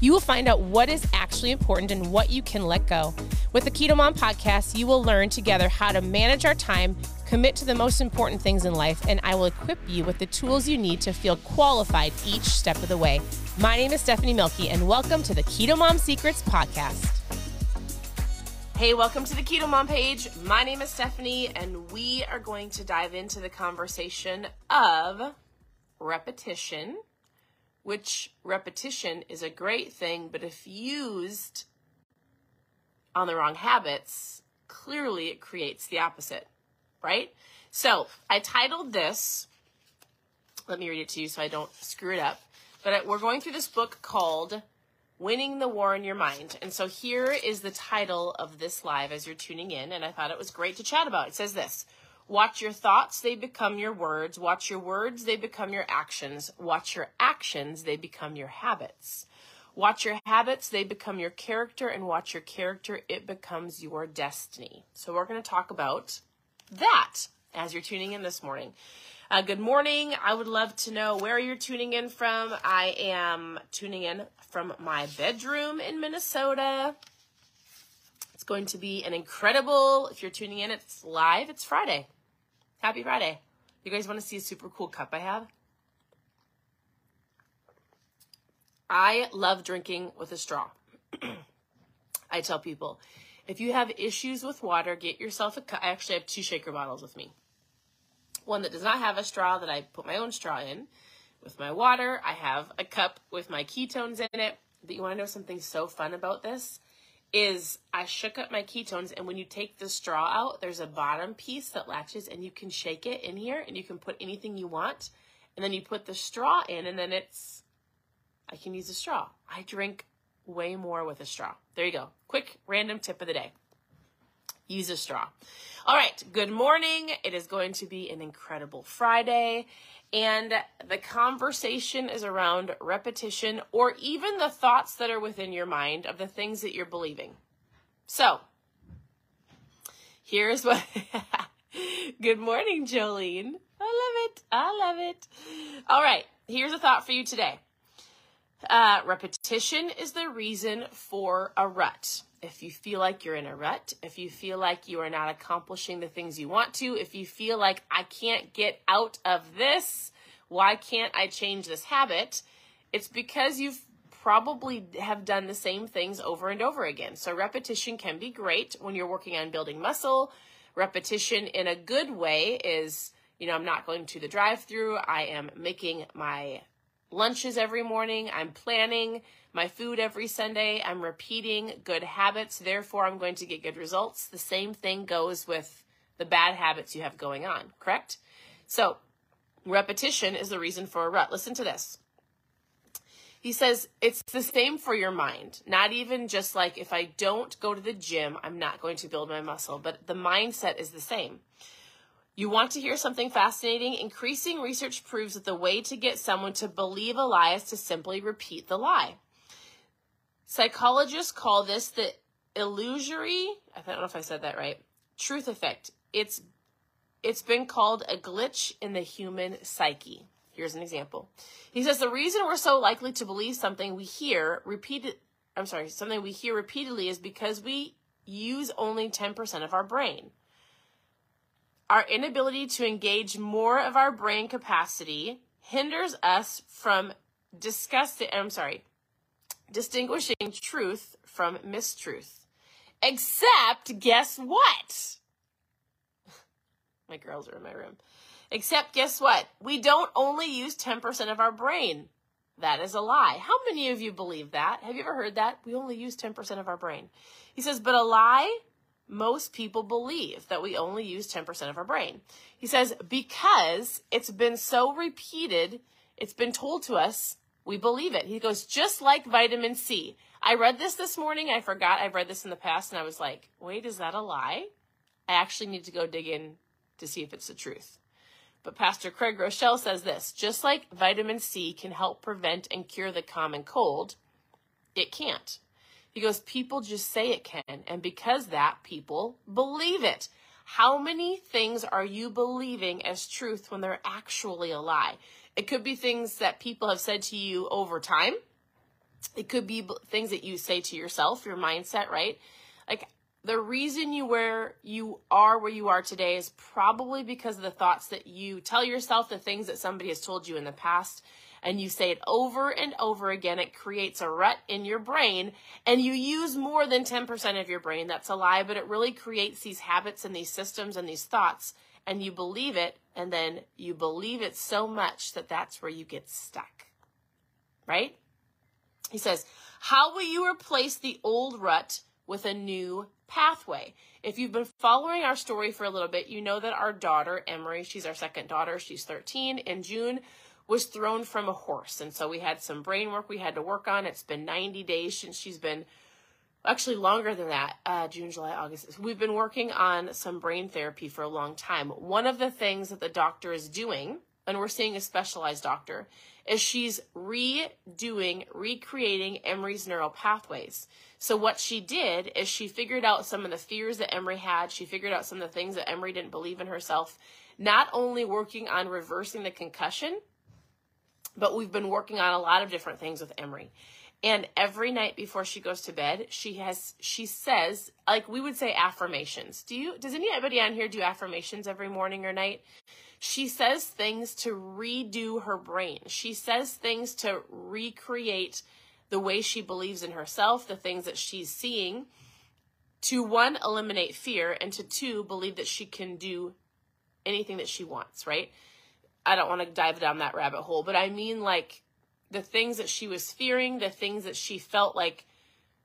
you will find out what is actually important and what you can let go. With the Keto Mom podcast, you will learn together how to manage our time, commit to the most important things in life, and I will equip you with the tools you need to feel qualified each step of the way. My name is Stephanie Mielke, and welcome to the Keto Mom Secrets podcast. Hey, welcome to the Keto Mom page. My name is Stephanie, and we are going to dive into the conversation of repetition which repetition is a great thing, but if used on the wrong habits, clearly it creates the opposite, right? So I titled this, let me read it to you so I don't screw it up, but we're going through this book called Winning the War in Your Mind. And so here is the title of this live as you're tuning in, and I thought it was great to chat about. It says this Watch your thoughts, they become your words. Watch your words, they become your actions. Watch your actions, they become your habits. Watch your habits, they become your character. And watch your character, it becomes your destiny. So we're going to talk about that as you're tuning in this morning. Uh, good morning. I would love to know where you're tuning in from. I am tuning in from my bedroom in Minnesota. It's going to be an incredible, if you're tuning in, it's live, it's Friday. Happy Friday. You guys want to see a super cool cup I have? I love drinking with a straw. I tell people, if you have issues with water, get yourself a cup. I actually have two shaker bottles with me. One that does not have a straw that I put my own straw in. With my water, I have a cup with my ketones in it. But you want to know something so fun about this? Is I shook up my ketones and when you take the straw out, there's a bottom piece that latches and you can shake it in here and you can put anything you want. And then you put the straw in and then it's, I can use a straw. I drink way more with a straw. There you go. Quick random tip of the day. Use a straw. All right. Good morning. It is going to be an incredible Friday. And the conversation is around repetition or even the thoughts that are within your mind of the things that you're believing. So, here's what. Good morning, Jolene. I love it. I love it. All right, here's a thought for you today. Uh, repetition is the reason for a rut. If you feel like you're in a rut, if you feel like you are not accomplishing the things you want to, if you feel like I can't get out of this, why can't I change this habit? It's because you've probably have done the same things over and over again. So repetition can be great when you're working on building muscle. Repetition in a good way is, you know, I'm not going to the drive-through. I am making my lunches every morning. I'm planning my food every Sunday. I'm repeating good habits. Therefore, I'm going to get good results. The same thing goes with the bad habits you have going on, correct? So, repetition is the reason for a rut. Listen to this. He says it's the same for your mind. Not even just like if I don't go to the gym, I'm not going to build my muscle, but the mindset is the same. You want to hear something fascinating? Increasing research proves that the way to get someone to believe a lie is to simply repeat the lie. Psychologists call this the illusory, I don't know if I said that right, truth effect. It's it's been called a glitch in the human psyche. Here's an example. He says the reason we're so likely to believe something we hear repeated I'm sorry, something we hear repeatedly is because we use only 10% of our brain. Our inability to engage more of our brain capacity hinders us from discussing, I'm sorry, distinguishing truth from mistruth. Except, guess what? my girls are in my room. Except, guess what? We don't only use 10% of our brain. That is a lie. How many of you believe that? Have you ever heard that? We only use 10% of our brain. He says, but a lie most people believe that we only use 10% of our brain. He says, because it's been so repeated, it's been told to us, we believe it. He goes, just like vitamin C. I read this this morning. I forgot I've read this in the past and I was like, wait, is that a lie? I actually need to go dig in to see if it's the truth. But Pastor Craig Groeschel says this just like vitamin C can help prevent and cure the common cold, it can't. He goes, people just say it can. And because that, people believe it. How many things are you believing as truth when they're actually a lie? It could be things that people have said to you over time. It could be things that you say to yourself, your mindset, right? Like the reason you where you are where you are today is probably because of the thoughts that you tell yourself, the things that somebody has told you in the past, and you say it over and over again. It creates a rut in your brain, and you use more than 10% of your brain. That's a lie, but it really creates these habits and these systems and these thoughts, and you believe it, and then you believe it so much that that's where you get stuck. Right? He says, How will you replace the old rut with a new pathway? If you've been following our story for a little bit, you know that our daughter, Emery, she's our second daughter, she's 13, in June was thrown from a horse. And so we had some brain work we had to work on. It's been 90 days since she's been, actually longer than that, uh, June, July, August. We've been working on some brain therapy for a long time. One of the things that the doctor is doing, and we're seeing a specialized doctor, is she's redoing, recreating Emery's neural pathways. So what she did is she figured out some of the fears that Emery had. She figured out some of the things that Emery didn't believe in herself. Not only working on reversing the concussion, but we've been working on a lot of different things with Emery. And every night before she goes to bed, she has she says like we would say affirmations. Do you does anybody on here do affirmations every morning or night? She says things to redo her brain. She says things to recreate the way she believes in herself, the things that she's seeing, to one, eliminate fear, and to two, believe that she can do anything that she wants, right? I don't want to dive down that rabbit hole, but I mean like the things that she was fearing, the things that she felt like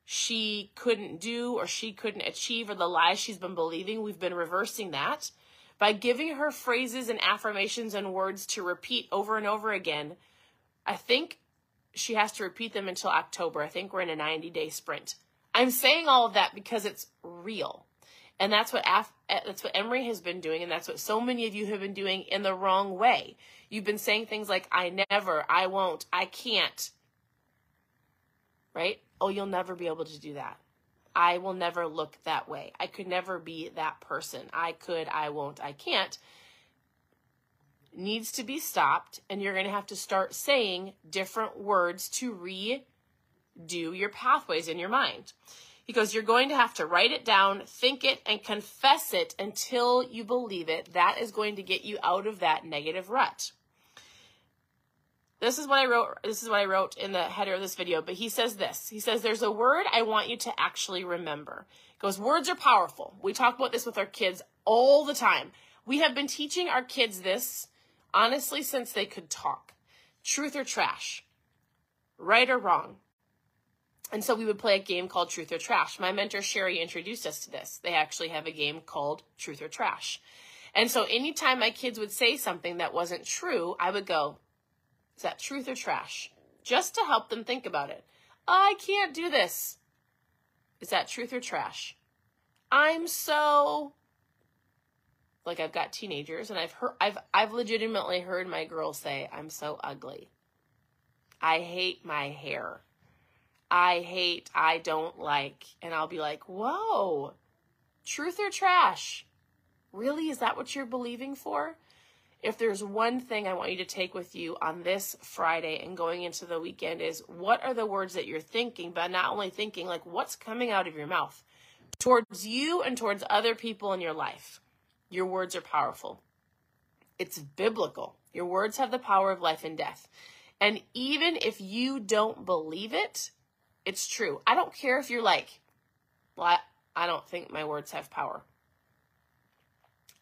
she couldn't do or she couldn't achieve, or the lies she's been believing, we've been reversing that by giving her phrases and affirmations and words to repeat over and over again. I think she has to repeat them until October. I think we're in a 90 day sprint. I'm saying all of that because it's real. And that's what Af- eh, that's what Emery has been doing, and that's what so many of you have been doing in the wrong way. You've been saying things like "I never," "I won't," "I can't." Right? Oh, you'll never be able to do that. I will never look that way. I could never be that person. I could, I won't, I can't. Needs to be stopped, and you're going to have to start saying different words to redo your pathways in your mind. He goes, You're going to have to write it down, think it, and confess it until you believe it. That is going to get you out of that negative rut. This is what I wrote. This is what I wrote in the header of this video. But he says this. He says, There's a word I want you to actually remember. He goes, Words are powerful. We talk about this with our kids all the time. We have been teaching our kids this, honestly, since they could talk. Truth or trash, right or wrong, and so we would play a game called Truth or Trash. My mentor Sherry introduced us to this. They actually have a game called Truth or Trash. And so anytime my kids would say something that wasn't true, I would go, Is that truth or trash? Just to help them think about it. I can't do this. Is that truth or trash? I'm so like I've got teenagers and I've heard I've I've legitimately heard my girls say I'm so ugly. I hate my hair. I hate, I don't like. And I'll be like, whoa, truth or trash? Really? Is that what you're believing for? If there's one thing I want you to take with you on this Friday and going into the weekend is what are the words that you're thinking, but not only thinking, like what's coming out of your mouth towards you and towards other people in your life. Your words are powerful. It's biblical. Your words have the power of life and death. And even if you don't believe it, it's true. I don't care if you're like, well, I, I don't think my words have power.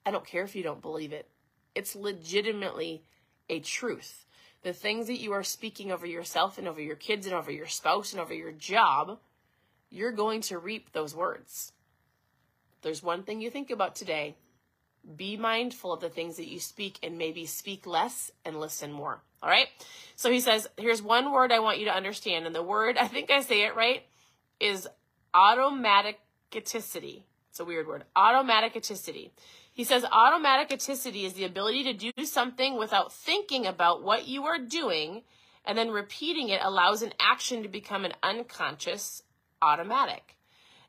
I don't care if you don't believe it. It's legitimately a truth. The things that you are speaking over yourself and over your kids and over your spouse and over your job, you're going to reap those words. There's one thing you think about today. Be mindful of the things that you speak and maybe speak less and listen more. All right. So he says, here's one word I want you to understand. And the word, I think I say it right, is automaticity. It's a weird word. Automaticity. He says automaticity is the ability to do something without thinking about what you are doing, and then repeating it allows an action to become an unconscious automatic.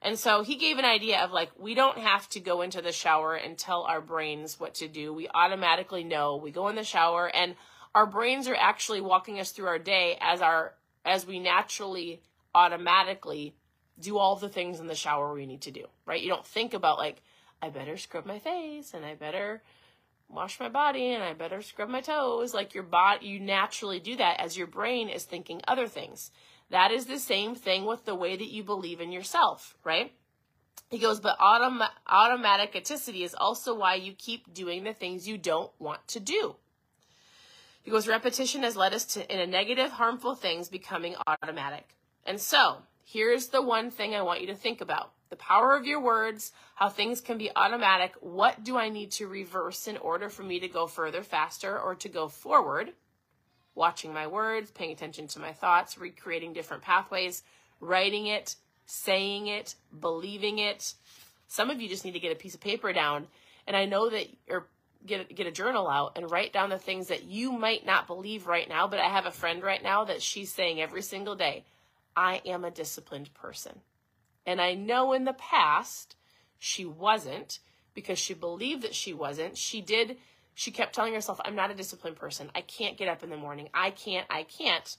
And so he gave an idea of like, we don't have to go into the shower and tell our brains what to do. We automatically know. We go in the shower and our brains are actually walking us through our day as our, as we naturally, automatically do all the things in the shower we need to do, right? You don't think about like, I better scrub my face and I better wash my body and I better scrub my toes. Like your body, you naturally do that as your brain is thinking other things. That is the same thing with the way that you believe in yourself, right? He goes, but autom- automaticity is also why you keep doing the things you don't want to do. He goes, repetition has led us to, in a negative, harmful things becoming automatic. And so, here's the one thing I want you to think about the power of your words, how things can be automatic. What do I need to reverse in order for me to go further, faster, or to go forward? Watching my words, paying attention to my thoughts, recreating different pathways, writing it, saying it, believing it. Some of you just need to get a piece of paper down. And I know that, or get, get a journal out and write down the things that you might not believe right now. But I have a friend right now that she's saying every single day, I am a disciplined person. And I know in the past she wasn't because she believed that she wasn't. She did, she kept telling herself, I'm not a disciplined person. I can't get up in the morning. I can't, I can't.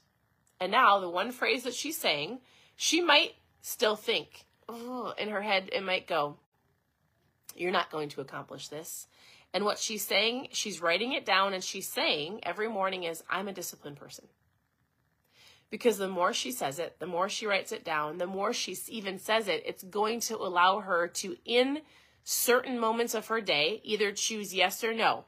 And now the one phrase that she's saying, she might still think, in her head, it might go, You're not going to accomplish this. And what she's saying, she's writing it down and she's saying every morning is, I'm a disciplined person because the more she says it, the more she writes it down, the more she even says it, it's going to allow her to, in certain moments of her day, either choose yes or no.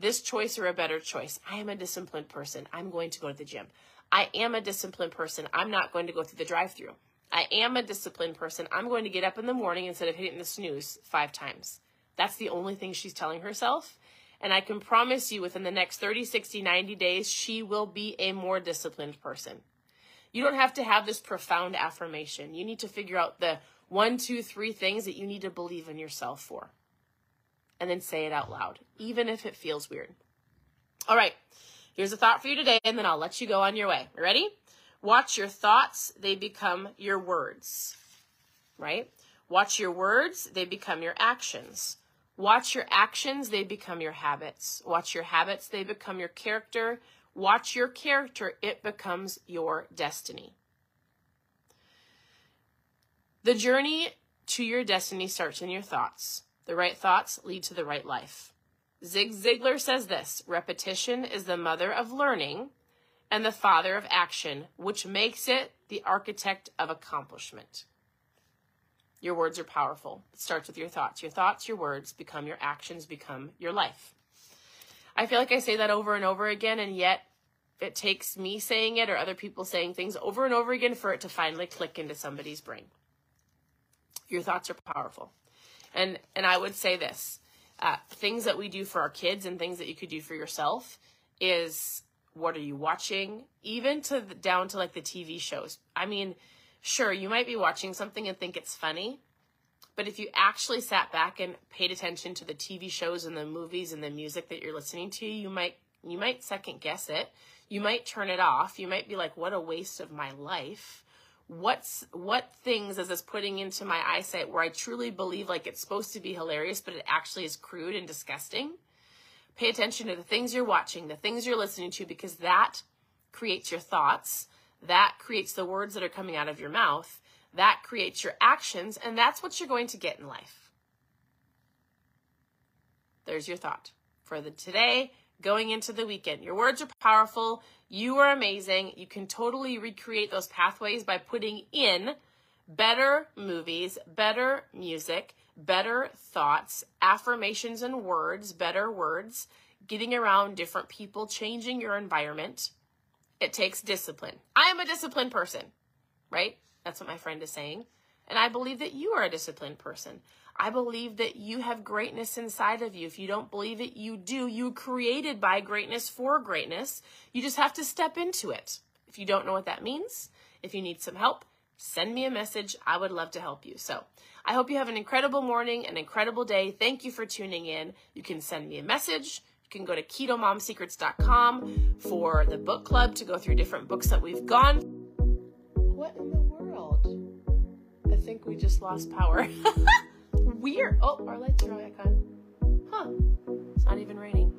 This choice or a better choice. I am a disciplined person. I'm going to go to the gym. I am a disciplined person. I'm not going to go through the drive through. I am a disciplined person. I'm going to get up in the morning instead of hitting the snooze five times. That's the only thing she's telling herself. And I can promise you within the next 30, 60, 90 days, she will be a more disciplined person. You don't have to have this profound affirmation. You need to figure out the one, two, three things that you need to believe in yourself for. And then say it out loud, even if it feels weird. All right, here's a thought for you today, and then I'll let you go on your way. Ready? Watch your thoughts, they become your words. Right? Watch your words, they become your actions. Watch your actions, they become your habits. Watch your habits, they become your character. Watch your character, it becomes your destiny. The journey to your destiny starts in your thoughts. The right thoughts lead to the right life. Zig Ziglar says this repetition is the mother of learning and the father of action, which makes it the architect of accomplishment. Your words are powerful. It starts with your thoughts. Your thoughts, your words become your actions, become your life. I feel like I say that over and over again, and yet it takes me saying it or other people saying things over and over again for it to finally click into somebody's brain. Your thoughts are powerful. And and I would say this, uh, things that we do for our kids and things that you could do for yourself is what are you watching? Even to the, down to like the TV shows. I mean, sure, you might be watching something and think it's funny, but if you actually sat back and paid attention to the TV shows and the movies and the music that you're listening to, you might you might second guess it. You might turn it off. You might be like, what a waste of my life. What's, what things is this putting into my eyesight where I truly believe like it's supposed to be hilarious, but it actually is crude and disgusting? Pay attention to the things you're watching, the things you're listening to, because that creates your thoughts. That creates the words that are coming out of your mouth. That creates your actions, and that's what you're going to get in life. There's your thought for the today going into the weekend. Your words are powerful. You are amazing. You can totally recreate those pathways by putting in better movies, better music, better thoughts, affirmations and words, better words, getting around different people, changing your environment. It takes discipline. I am a disciplined person, right? That's what my friend is saying. And I believe that you are a disciplined person. I believe that you have greatness inside of you. If you don't believe it, you do. You created by greatness for greatness. You just have to step into it. If you don't know what that means, if you need some help, send me a message. I would love to help you. So I hope you have an incredible morning, an incredible day. Thank you for tuning in. You can send me a message. You can go to ketomomsecrets.com for the book club to go through different books that we've gone. What in the world? I think we just lost power. Weird. Oh, our lights are on. Huh. It's not even raining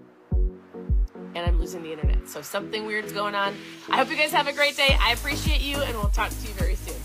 and I'm losing the internet. So something weird's going on. I hope you guys have a great day. I appreciate you, and we'll talk to you very soon.